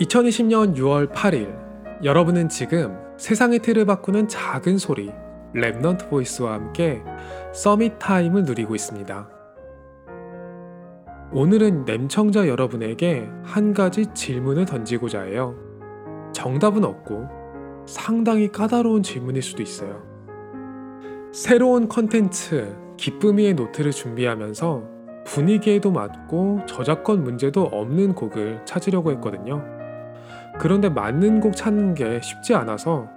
2020년 6월 8일 여러분은 지금 세상의 틀을 바꾸는 작은 소리 Remnant Voice와 함께 Summit Time을 누리고 있습니다. 오늘은 렘청자 여러분에게 한 가지 질문을 던지고자 해요. 정답은 없고 상당히 까다로운 질문일 수도 있어요. 새로운 컨텐츠 기쁨이의 노트를 준비하면서 분위기에도 맞고 저작권 문제도 없는 곡을 찾으려고 했거든요. 그런데 맞는 곡 찾는 게 쉽지 않아서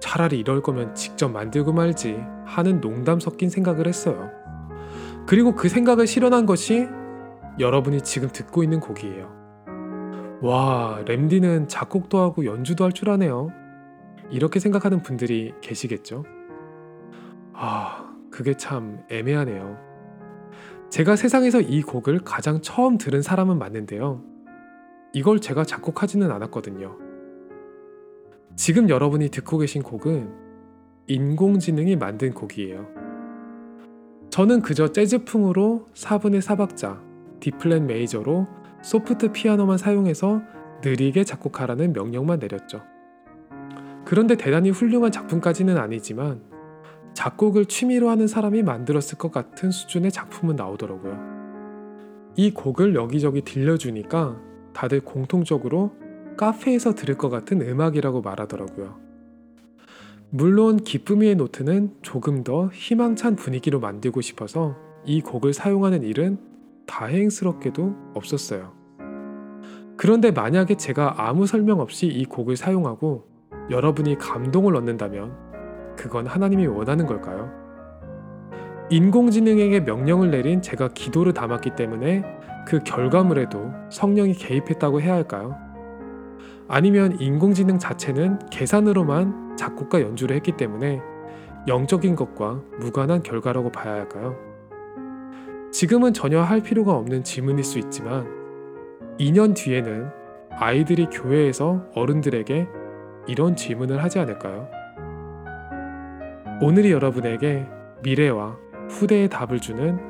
차라리 이럴 거면 직접 만들고 말지 하는 농담 섞인 생각을 했어요. 그리고 그 생각을 실현한 것이 여러분이 지금 듣고 있는 곡이에요. 와, 램디는 작곡도 하고 연주도 할 줄 아네요. 이렇게 생각하는 분들이 계시겠죠? 아, 그게 참 애매하네요. 제가 세상에서 이 곡을 가장 처음 들은 사람은 맞는데요. 이걸 제가 작곡하지는 않았거든요. 지금 여러분이 듣고 계신 곡은 인공지능이 만든 곡이에요. 저는 그저 재즈풍으로 4분의 4박자, 디플랫 메이저로 소프트 피아노만 사용해서 느리게 작곡하라는 명령만 내렸죠. 그런데 대단히 훌륭한 작품까지는 아니지만 작곡을 취미로 하는 사람이 만들었을 것 같은 수준의 작품은 나오더라고요. 이 곡을 여기저기 들려주니까 다들 공통적으로 카페에서 들을 것 같은 음악이라고 말하더라고요. 물론 기쁨이의 노트는 조금 더 희망찬 분위기로 만들고 싶어서 이 곡을 사용하는 일은 다행스럽게도 없었어요. 그런데 만약에 제가 아무 설명 없이 이 곡을 사용하고 여러분이 감동을 얻는다면 그건 하나님이 원하는 걸까요? 인공지능에게 명령을 내린 제가 기도를 담았기 때문에 그 결과물에도 성령이 개입했다고 해야 할까요? 아니면 인공지능 자체는 계산으로만 작곡과 연주를 했기 때문에 영적인 것과 무관한 결과라고 봐야 할까요? 지금은 전혀 할 필요가 없는 질문일 수 있지만 2년 뒤에는 아이들이 교회에서 어른들에게 이런 질문을 하지 않을까요? 오늘이 여러분에게 미래와 후대의 답을 주는